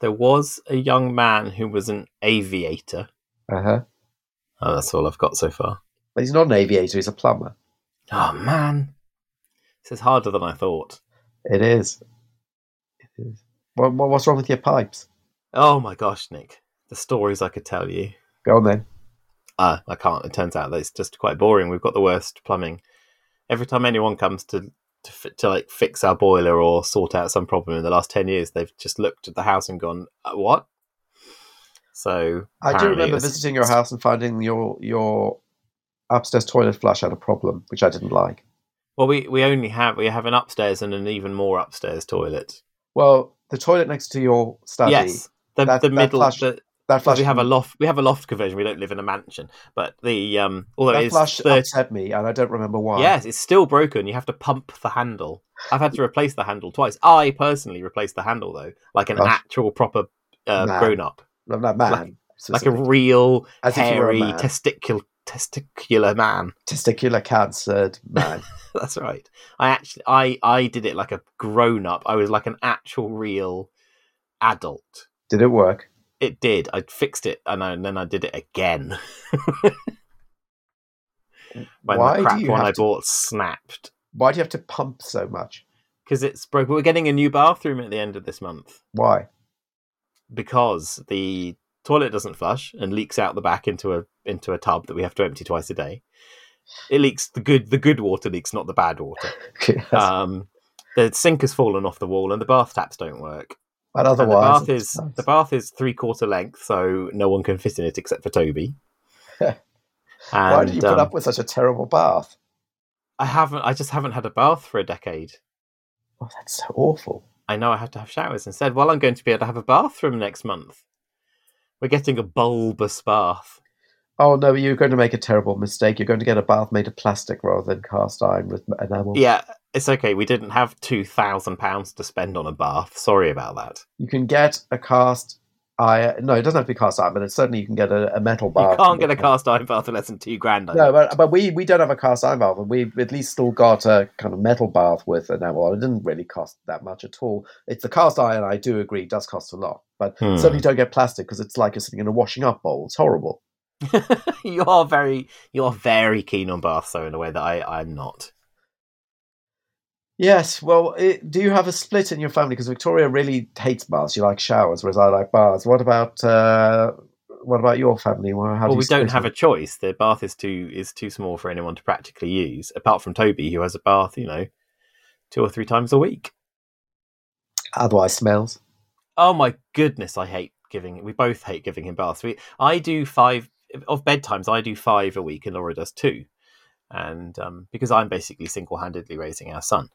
There was a young man who was an aviator. Uh huh. Oh, that's all I've got so far. But he's not an aviator. He's a plumber. Oh man, this is harder than I thought. It is. It is. What, what, what's wrong with your pipes? Oh my gosh, Nick, the stories I could tell you. Go on then. Uh, I can't. It turns out that it's just quite boring. We've got the worst plumbing. Every time anyone comes to to, fi- to like fix our boiler or sort out some problem in the last ten years, they've just looked at the house and gone, uh, "What?" So I do remember visiting your house and finding your your upstairs toilet flush had a problem, which I didn't like. Well, we we only have we have an upstairs and an even more upstairs toilet. Well, the toilet next to your study, yes, the that- the middle. flush- the, that flush, we have a loft. We have a loft conversion. We don't live in a mansion, but the um, although that it is flush 30 upset me, and I don't remember why. Yes, it's still broken. You have to pump the handle. I've had to replace the handle twice. I personally replaced the handle though, like an Gosh. actual proper uh, Man. grown up, No, no, man, like a real As were a hairy testicular testicular man. testicular cancered man. That's right. I actually I I did it like a grown up. I was like an actual real adult. Did it work? It did. I fixed it and, I, and then I did it again. when Why the do crap one I to- bought snapped. Why do you have to pump so much? Because it's broke. We're getting a new bathroom at the end of this month. Why? because the toilet doesn't flush and leaks out the back into a into a tub that we have to empty twice a day. It leaks the good the good water leaks, not the bad water. Um, the sink has fallen off the wall and the bath taps don't work. But And the bath is nice. the bath is three quarter length, so no one can fit in it except for Toby. and Why did you put um, up with such a terrible bath? I haven't. I just haven't had a bath for a decade. Oh, that's so awful. I know I have to have showers instead. Well, I'm going to be able to have a bathroom next month. We're getting a bulbous bath. Oh no, you're going to make a terrible mistake. You're going to get a bath made of plastic rather than cast iron with enamel. Yeah, it's okay. We didn't have two thousand pounds to spend on a bath. Sorry about that. You can get a cast iron. No, it doesn't have to be cast iron, but it's certainly you can get a, a metal bath. You can't get a cast iron bath for less than two grand. I No, but, but we, we don't have a cast iron bath, and we at least still got a kind of metal bath with enamel. It didn't really cost that much at all. It's the cast iron. I do agree does cost a lot, but Hmm. certainly don't get plastic because it's like you're sitting in a washing up bowl. It's horrible. you are very, you are very keen on baths, though, in a way that I, I'm not. Yes. Well, it, do you have a split in your family? Because Victoria really hates baths. She likes showers, whereas I like baths. What about uh, what about your family? Well, do well, we don't have it? a choice. The bath is too is too small for anyone to practically use, apart from Toby, who has a bath, you know, two or three times a week. Otherwise, smells. Oh my goodness, I hate giving. We both hate giving him baths. We, I do five of bedtimes. I do five a week, and Laura does two, and um, because I'm basically single handedly raising our son,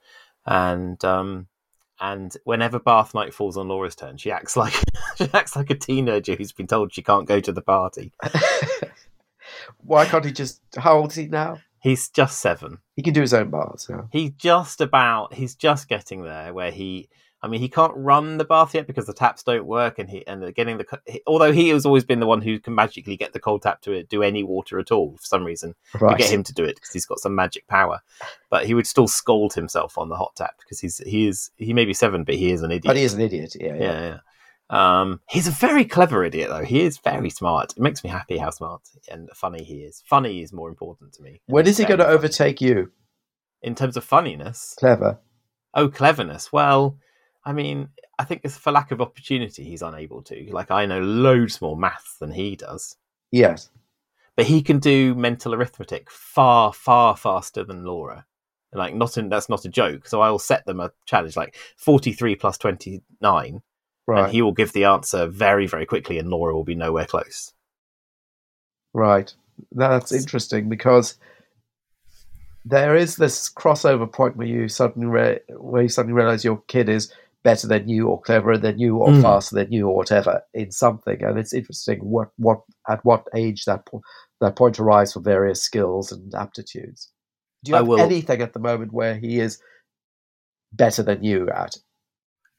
and um, and whenever bath night falls on Laura's turn, she acts like she acts like a teenager who's been told she can't go to the party. Why can't he just? How old is he now? He's just seven. He can do his own baths. Yeah. He's just about. He's just getting there where he. I mean, he can't run the bath yet because the taps don't work, and he and getting the. Although he has always been the one who can magically get the cold tap to do any water at all for some reason. Right. We get him to do it because he's got some magic power, but he would still scold himself on the hot tap because he's he is he may be seven, but he is an idiot. But he is an idiot. Yeah. Yeah. yeah, yeah. Um, he's a very clever idiot, though. He is very smart. It makes me happy how smart and funny he is. Funny is more important to me. When is he going to overtake you? in terms of funniness? Clever. Oh, cleverness. Well, I mean, I think it's for lack of opportunity he's unable to. Like I know loads more maths than he does, Yes. but he can do mental arithmetic far, far faster than Laura. Like not in, that's not a joke. So I'll set them a challenge like forty three plus twenty nine, Right. and he will give the answer very, very quickly, and Laura will be nowhere close. Right. That's interesting because there is this crossover point where you suddenly re- where you suddenly realize your kid is better than you or cleverer than you or Mm. faster than you or whatever in something and it's interesting what what at what age that po- that point arrives for various skills and aptitudes do you have anything at the moment where he is better than you at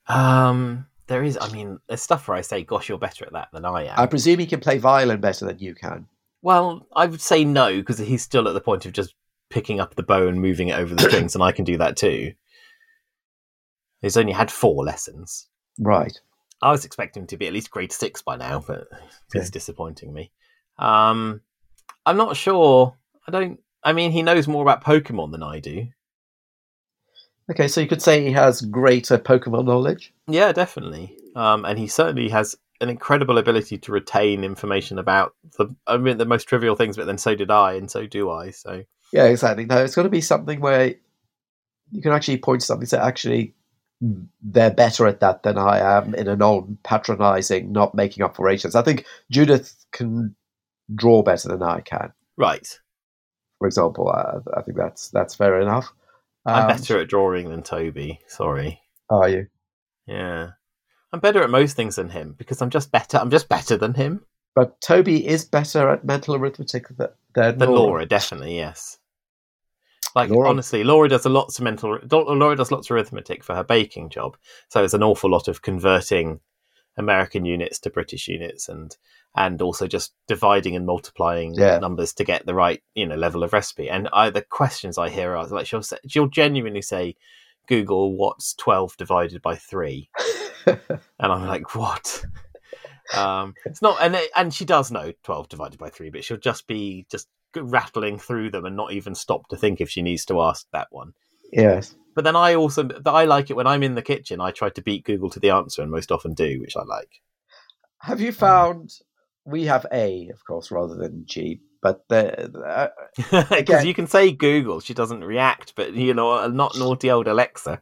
Um, there is. I mean, there's stuff where I say, "Gosh, you're better at that than I am." i presume he can play violin better than you can Well, I would say no because he's still at the point of just picking up the bow and moving it over the strings, and I can do that too. He's only had four lessons. right I was expecting him to be at least grade six by now, but it's Okay. disappointing me. Um, I'm not sure. I don't. I mean, he knows more about Pokemon than I do. okay so you could say he has greater pokemon knowledge Yeah, definitely. Um, and he certainly has an incredible ability to retain information about the. I mean, the most trivial things, but then so did I, and so do I. So Yeah, exactly. No, it's got to be something where you can actually point to something say, actually, they're better at that than I am in a non patronizing, not making up for Asians. I think Judith can draw better than I can, right. for example. I, I think that's that's fair enough. I'm Um, better at drawing than Toby. Sorry. Are you? Yeah. I'm better at most things than him because I'm just better. I'm just better than him. But Toby is better at mental arithmetic th- than, Than Laura. Laura, definitely, yes. Like Laura- honestly, Laura does a lots of mental. Laura does lots of arithmetic for her baking job, so it's an awful lot of converting American units to British units, and and also just dividing and multiplying Yeah. numbers to get the right you know level of recipe. And I, the questions I hear are like she'll say, she'll genuinely say, "Google what's twelve divided by three," and I'm like, "What?" um, it's not, and it, and she does know twelve divided by three, but she'll just be just rattling through them and not even stop to think if she needs to ask that one. yes. But then I also I like it when I'm in the kitchen. I try to beat Google to the answer, and most often do, which I like. Have you found we have A, of course, rather than G, but the, uh, Because Again- you can say Google, she doesn't react, but you know, not naughty old Alexa.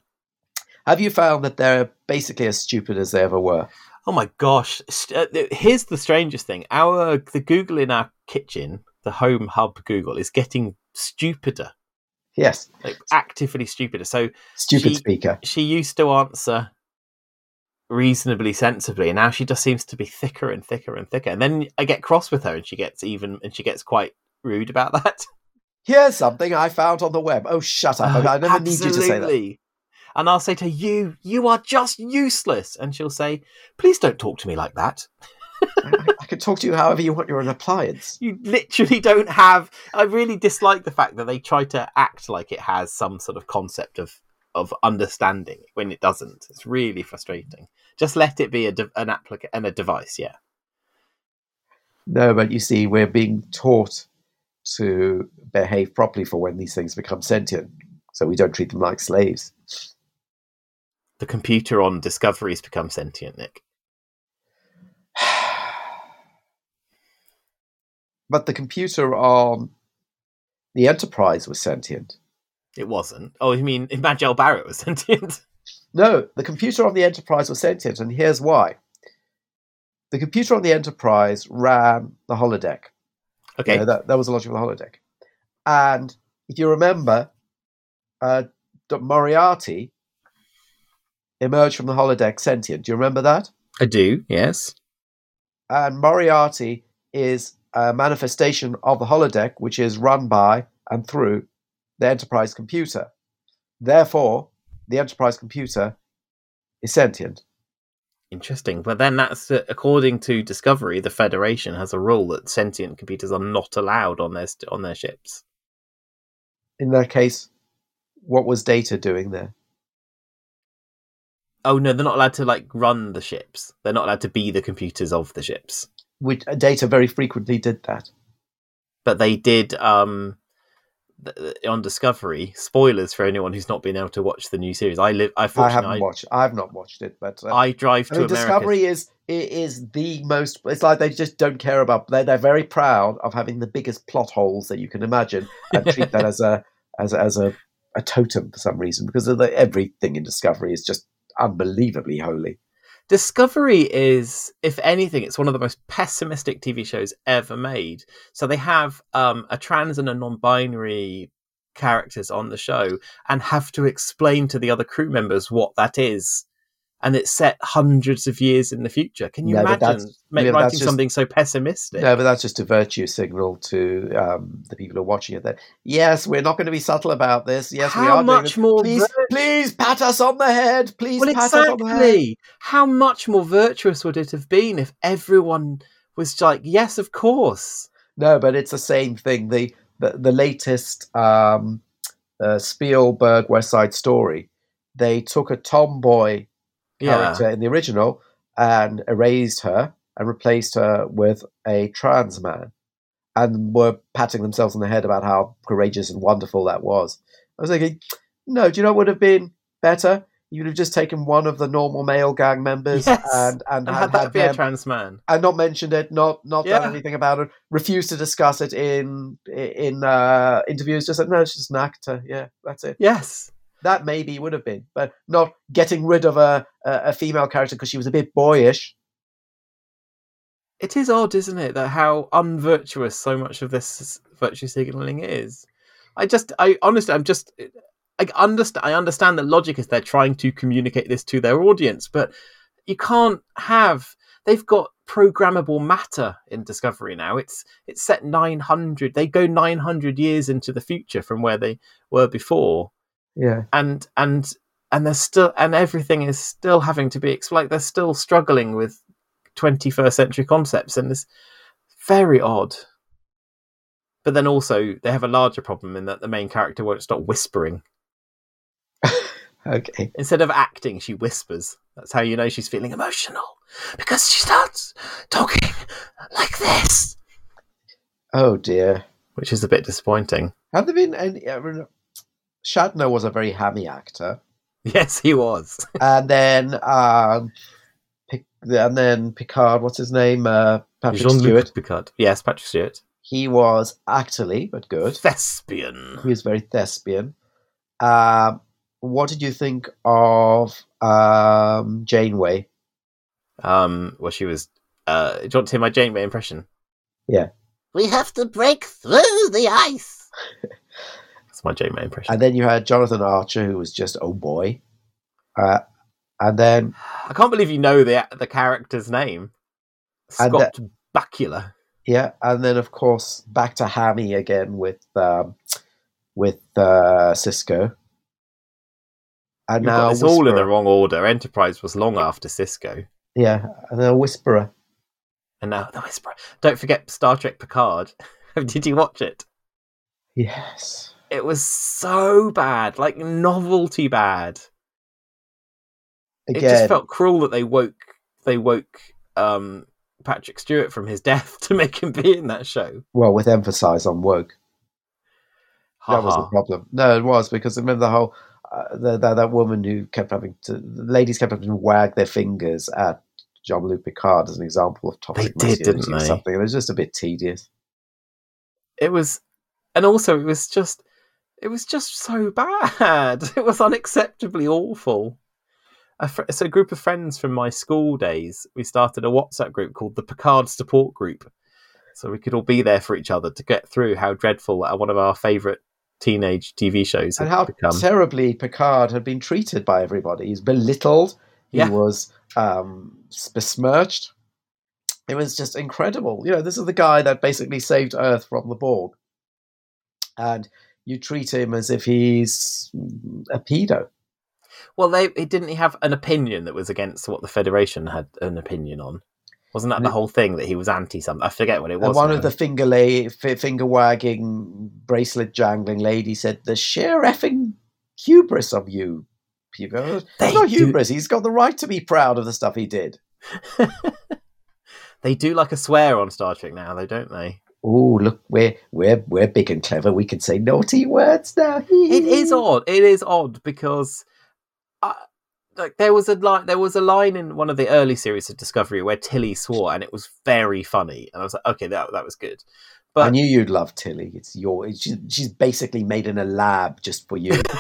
have you found that they're basically as stupid as they ever were? Oh my gosh! Uh, Here's the strangest thing: our the Google in our kitchen, the Home Hub Google, is getting stupider, Yes. like actively stupider. So Stupid She- speaker. she used to answer reasonably sensibly, and now she just seems to be thicker and thicker and thicker. And then I get cross with her, and she gets even, and she gets quite rude about that. Here's something I found on the web. Oh, shut up! Oh, I never need you to say that. And I'll say to her, you, you are just useless. And she'll say, please don't talk to me like that. I, I can talk to you however you want. You're an appliance. You literally don't have. I really dislike the fact that they try to act like it has some sort of concept of of understanding when it doesn't. It's really frustrating. Just let it be a de- an applica- and a device. Yeah. No, but you see, we're being taught to behave properly for when these things become sentient, so we don't treat them like slaves. The computer on Discovery's become sentient, Nick. But the computer on the Enterprise was sentient. It wasn't. Oh, you mean Majel Barrett was sentient? No, the computer on the Enterprise was sentient, and here's why. The computer on the Enterprise ran the holodeck. Okay. You know, that, that was the logic of the holodeck. And if you remember, uh, Moriarty emerged from the holodeck sentient. Do you remember that? I do. Yes. And Moriarty is a manifestation of the holodeck, which is run by and through the Enterprise computer. Therefore, the Enterprise computer is sentient. Interesting. But then that's uh, according to Discovery, the Federation has a rule that sentient computers are not allowed on their st- on their ships. In that case, what was Data doing there? Oh no, they're not allowed to like run the ships. They're not allowed to be the computers of the ships. Which uh, Data very frequently did that. But they did um on Discovery. Spoilers for anyone who's not been able to watch the new series. I live. I, I haven't I, watched. I've not watched it, but uh, I drive I to mean, America. Discovery is i- is the most. It's like they just don't care about. They're, they're very proud of having the biggest plot holes that you can imagine, and treat that as a as a- as a, a totem for some reason because of the, everything in Discovery is just unbelievably holy. Discovery is, if anything, it's one of the most pessimistic TV shows ever made. So they have um, a trans and a non-binary characters on the show and have to explain to the other crew members what that is. And it's set hundreds of years in the future. Can you No, imagine yeah, writing just- something so pessimistic? No, but that's just a virtue signal to um, the people who are watching it. That yes, we're not going to be subtle about this. Yes, we How are. much more Please, vir- please pat us on the head. Please well, pat us on the head. exactly. How much more virtuous would it have been if everyone was like, "Yes, of course." No, but it's the same thing. The the, the latest um, uh, Spielberg West Side Story, they took a tomboy Yeah, in the original and erased her and replaced her with a trans man, and were patting themselves on the head about how courageous and wonderful that was. I was thinking, no, do you know what would have been better? You'd have just taken one of the normal male gang members Yes, and and, and had, had that had be a trans man. and not mentioned it, not not done anything about it, refused to discuss it in in uh, interviews. Just said no, it's just an actor. Yeah, that's it. Yes. That maybe would have been, but not getting rid of a a, a female character because she was a bit boyish. It is odd, isn't it, that how unvirtuous so much of this virtue signaling is. I just, I honestly, I'm just, I understand. I understand the logic is they're trying to communicate this to their audience, but you can't have. They've got programmable matter in Discovery now. It's it's set 900. They go 900 years into the future from where they were before. Yeah, and and and they're still and everything is still having to be explained. They're still struggling with 21st century concepts, and it's very odd. But then also they have a larger problem in that the main character won't stop whispering. okay. Instead of acting, she whispers. That's how you know she's feeling emotional because she starts talking like this, Oh dear. which is a bit disappointing. Have there been any? Shatner was a very hammy actor, Yes, he was. and then um, and then Picard. What's his name? Uh, Patrick Jean-Luc Stewart. Picard. Yes, Patrick Stewart. He was actorly but good. Thespian. He was very thespian. Um, what did you think of um, Janeway? Um, well, she was. Uh, do you want to hear my Janeway impression? Yeah. We have to break through the ice. That's my Janeway impression. And then you had Jonathan Archer, who was just oh boy. Uh, And then I can't believe you know the the character's name, Scott Bakula. yeah, and then of course back to Hammy again with um, with uh, Sisko. And You've now it's all in the wrong order. Enterprise was long after Sisko, Yeah, and then Whisperer. and now the Whisperer. Don't forget Star Trek Picard. Did you watch it? Yes. It was so bad, like novelty bad. It just felt cruel that they woke they woke um, Patrick Stewart from his death to make him be in that show. well, with emphasis on woke. That was the problem. No, it was because remember the whole uh, the, that that woman who kept having to the ladies kept having to wag their fingers at Jean Luc Picard as an example of toxic They did, didn't masculinity or they? something. It was just a bit tedious. it was and also it was just it was just so bad it was unacceptably awful a fr- so a group of friends from my school days we started a whatsapp group called the picard support group so we could all be there for each other to get through how dreadful uh, one of our favorite teenage tv shows had and how become terribly Picard had been treated by everybody. He's belittled. He Yeah. was um, besmirched. It was just incredible. You know, this is the guy that basically saved Earth from the Borg, and you treat him as if he's a pedo. well they he didn't he have an opinion that was against what the federation had an opinion on wasn't that the whole thing that he was anti something i forget what it was And one now. of the finger lay, f- finger wagging, bracelet jangling lady said, "The sheer effing hubris of you." People, go, it's They not do- hubris. He's got the right to be proud of the stuff he did. they do like a swear on star trek now though don't they Oh, look, we're we're we're big and clever. We can say naughty words now. It is odd. It is odd because, uh, like, there was a line. There was a line in one of the early series of Discovery where Tilly swore, and it was very funny. And I was like, okay, that that was good. But i knew you'd love Tilly. It's your. She's, she's basically made in a lab just for you.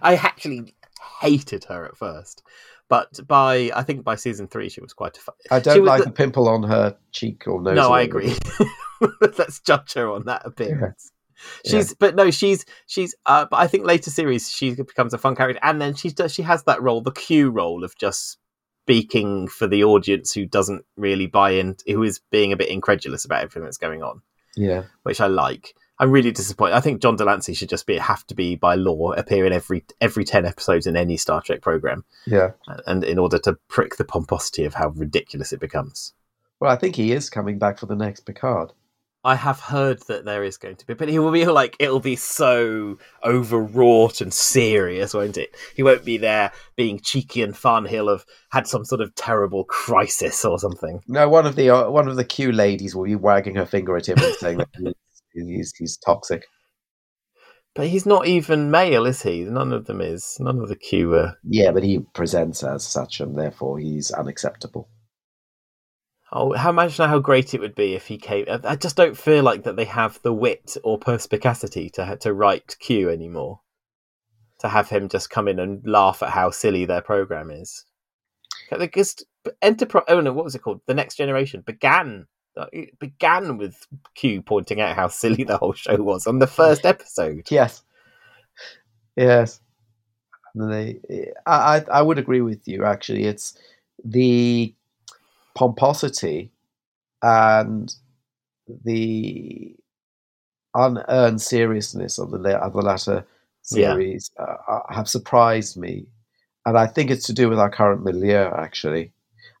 I actually hated her at first, but by I think by season three she was quite a. Fun- I don't like the- the pimple on her cheek or nose. no, or I agree. Let's judge her on that appearance. Yeah. She's, but no, she's she's. Uh, but I think later series she becomes a fun character, and then she does she has that role, the Q role of just speaking for the audience who doesn't really buy in, who is being a bit incredulous about everything that's going on, Yeah, which I like. I'm really disappointed. I think John de Lancie should just be have to be by law appear in every every ten episodes in any Star Trek program, yeah. and in order to prick the pomposity of how ridiculous it becomes. Well, I think he is coming back for the next Picard. I have heard that there is going to be, but he will be like it'll be so overwrought and serious, won't it? He won't be there being cheeky and fun. He'll have had some sort of terrible crisis or something. No, one of the uh, one of the Q ladies will be wagging her finger at him and saying that he's, he's toxic. But he's not even male, is he? None of them is. None of the Q are. Yeah, but he presents as such, and therefore he's unacceptable. Oh, how imagine how great it would be if he came. I- just don't feel like that they have the wit or perspicacity to to write Q anymore. To have him just come in and laugh at how silly their program is. Because Enterprise, oh no, what was it called? The Next Generation began it began with Q pointing out how silly the whole show was on the first episode. Yes, yes. And they, I, I I would agree with you. Actually, it's the pomposity and the unearned seriousness of the of the latter series uh, uh, have surprised me, and I think it's to do with our current milieu. Actually,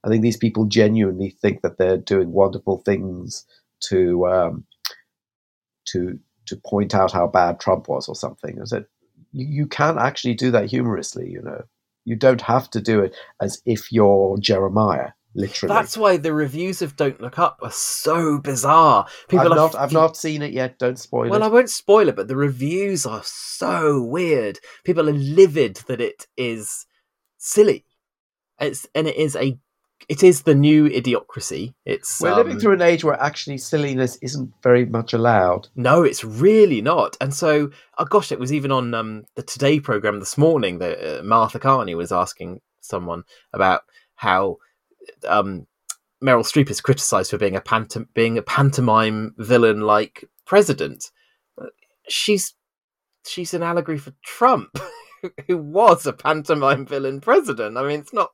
I think these people genuinely think that they're doing wonderful things to um, to to point out how bad Trump was or something. I said you, you can actually do that humorously. You know, you don't have to do it as if you're Jeremiah. Literally, That's why the reviews of Don't Look Up are so bizarre. People I've not I've not seen it yet. Don't spoil Well, it. I won't spoil it, but the reviews are so weird. People are livid that it is silly. It's and it is a it is the new idiocracy. It's We're um, living through an age where actually silliness isn't very much allowed. no, it's really not. And so, oh gosh, it was even on um, the Today program this morning that uh, Martha Kearney was asking someone about how um, Meryl Streep is criticised for being a pantom- being a pantomime villain like president. She's she's an allegory for Trump. who was a pantomime villain president. I mean, it's not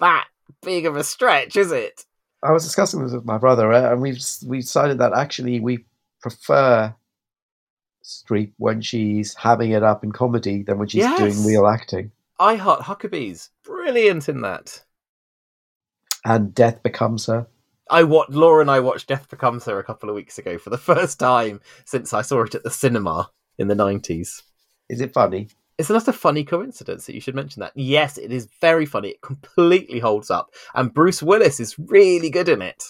that big of a stretch, is it? I was discussing this with my brother, and we've we decided that actually we prefer Streep when she's having it up in comedy than when she's Yes. doing real acting. I Heart Huckabees, brilliant in that. And death becomes her. I watched Laura and I watched Death Becomes Her a couple of weeks ago for the first time since I saw it at the cinema in the nineties. Is it funny? It's not a funny coincidence that you should mention that. Yes, it is very funny. It completely holds up, and Bruce Willis is really good in it.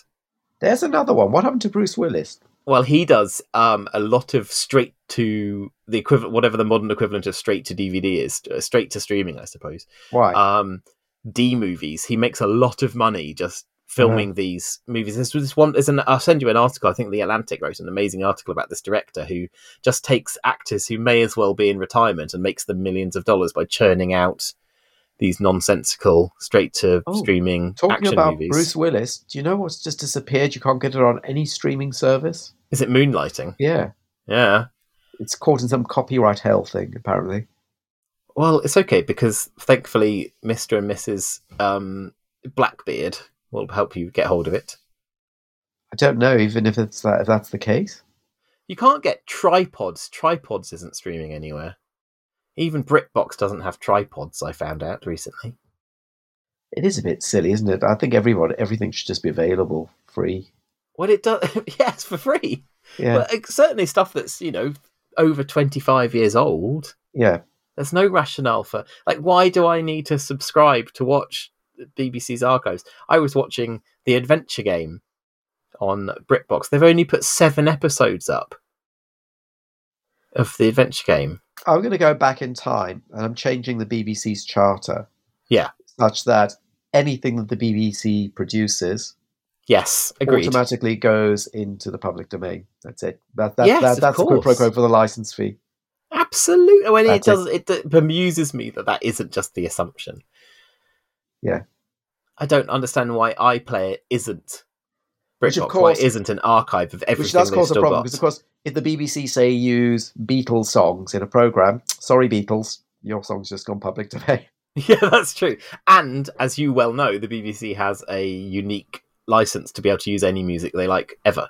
There's another one. What happened to Bruce Willis? Well, he does um, a lot of straight to the equivalent, whatever the modern equivalent of straight to DVD is, uh, straight to streaming, I suppose. Why? Um, D movies. He makes a lot of money just filming these movies. This was one. There's an. I'll send you an article. I think the Atlantic wrote an amazing article about this director who just takes actors who may as well be in retirement and makes them millions of dollars by churning out these nonsensical straight to Oh, streaming Talking action about movies. Bruce Willis, do you know what's just disappeared? You can't get it on any streaming service. Is it moonlighting? Yeah, Yeah. it's caught in some copyright hell thing. Apparently, Well, it's okay because thankfully, Mister and Mrs. Um, Blackbeard will help you get hold of it. I don't know even if it's that if that's the case. You can't get tripods. Tripods isn't streaming anywhere. Even BritBox doesn't have tripods. I found out recently. It is a bit silly, isn't it? I think everyone everything should just be available free. Well, it does. yes, for free. Yeah, But certainly stuff that's you know over twenty five years old. yeah. There's no rationale for like why do I need to subscribe to watch BBC's archives? I was watching the Adventure Game on BritBox. They've only put seven episodes up of the Adventure Game. I'm going to go back in time, and I'm changing the BBC's charter. Yeah. such that anything that the BBC produces Yes, agreed. automatically goes into the public domain. That's it. That, that, Yes, that, that's the quid pro quo for the license fee. Absolutely. When it That's it. does, it, it bemuses me that that isn't just the assumption. Yeah. I don't understand why iPlayer isn't. Which, of course- isn't an archive of everything Which does cause a problem got. because, of course, if the BBC say use Beatles songs in a program, sorry Beatles, your song's just gone public today. Yeah, that's true. And as you well know, the BBC has a unique license to be able to use any music they like ever.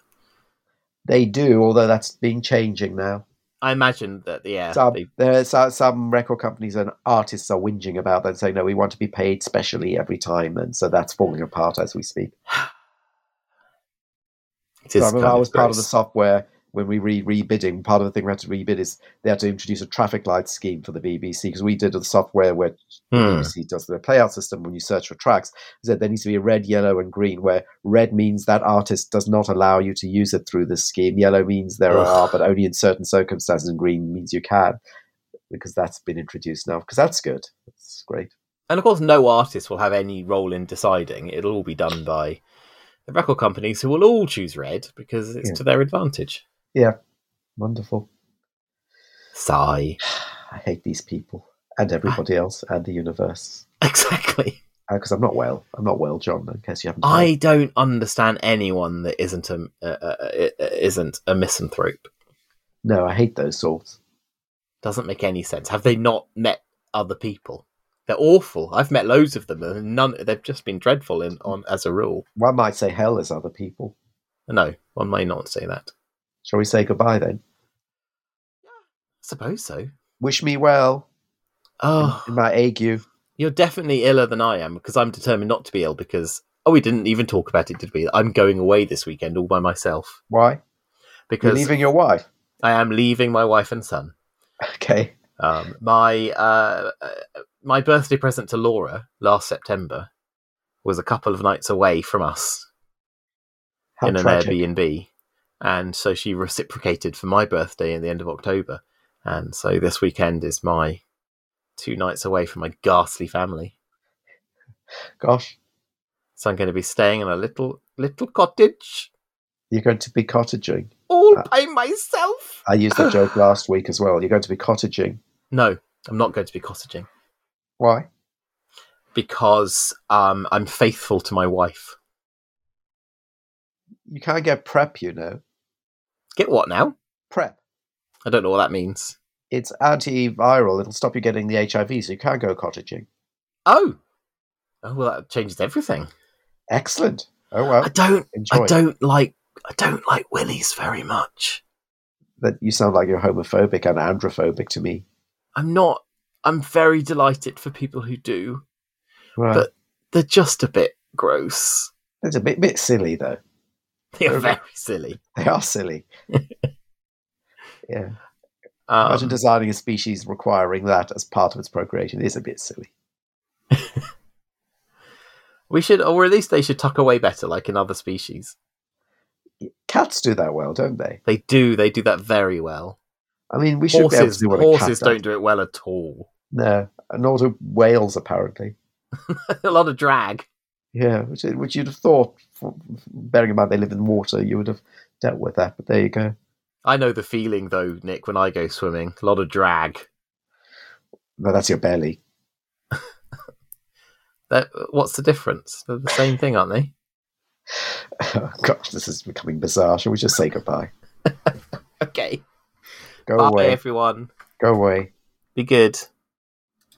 They do, although that's been changing now. I imagine that, yeah. Some they- uh, some record companies and artists are whinging about that, saying no, we want to be paid specially every time, and so that's falling apart as we speak. it So I I was part of the software when we re rebidding. Part of the thing we had to rebid is they had to introduce a traffic light scheme for the BBC because we did the software where Hmm. BBC does the playout system when you search for tracks. Is that there needs to be a red, yellow, and green. Where red means that artist does not allow you to use it through this scheme. Yellow means there Ugh. are, but only in certain circumstances. And green means you can, because that's been introduced now. Because that's good. That's great. And of course, no artist will have any role in deciding. It'll all be done by the record companies who will all choose red because it's Yeah. to their advantage. Yeah, wonderful. Sigh. I hate these people and everybody else and the universe. Exactly. Because I'm not well. I'm not well, John. In case you haven't. I don't understand anyone that isn't a uh, uh, uh, isn't a misanthrope. No, I hate those sorts. Doesn't make any sense. Have they not met other people? They're awful. I've met loads of them, and none. They've just been dreadful in on as a rule. One might say hell is other people. No, one may not say that. Shall we say goodbye then? I suppose so. Wish me well Oh, in my ague. you're definitely iller than I am because I'm determined not to be ill. Because oh, we didn't even talk about it, did we? I'm going away this weekend all by myself Why? You're because leaving your wife. I am leaving my wife and son. Okay. Um, my uh, my birthday present to Laura last September was a couple of nights away from us How in an. Airbnb, and so she reciprocated for my birthday in the end of October, and so this weekend is my two nights away from my ghastly family. Gosh, So I'm going to be staying in a little little cottage you're going to be cottaging. all Uh, by myself. I used that joke last week as well. You're going to be cottaging. No, I'm not going to be cottaging Why? because um, I'm faithful to my wife. You can't get PrEP, you know. Get what now? PrEP. I don't know what that means. It's antiviral. It'll stop you getting the HIV, so you can't go cottaging. Oh, oh well, that changes everything. Excellent. Oh well. I don't. enjoy. I don't like. I don't like willies very much. That you sound like you're homophobic and androphobic to me. I'm not. I'm very delighted for people who do. Right. But- They're just a bit gross. it's a bit bit silly though. They're very silly. They are silly. yeah. Um, Imagine designing a species requiring that as part of its procreation is a bit silly. we should, or at least they should tuck away better, like in other species. Cats do that well, don't they? They do. They do that very well. I mean, we should be able to Horses, do horses don't does. do it well at all. No, and also whales apparently. a lot of drag. Yeah, which which you'd have thought, bearing in mind they live in water, you would have dealt with that. But there you go. I know the feeling though, Nick. When I go swimming, a lot of drag. No, that's your belly. That, what's the difference? They're the same thing, aren't they? Oh, gosh, this is becoming bizarre. Shall we just say goodbye? Okay. Go Bye, away. everyone. Go away. Be good.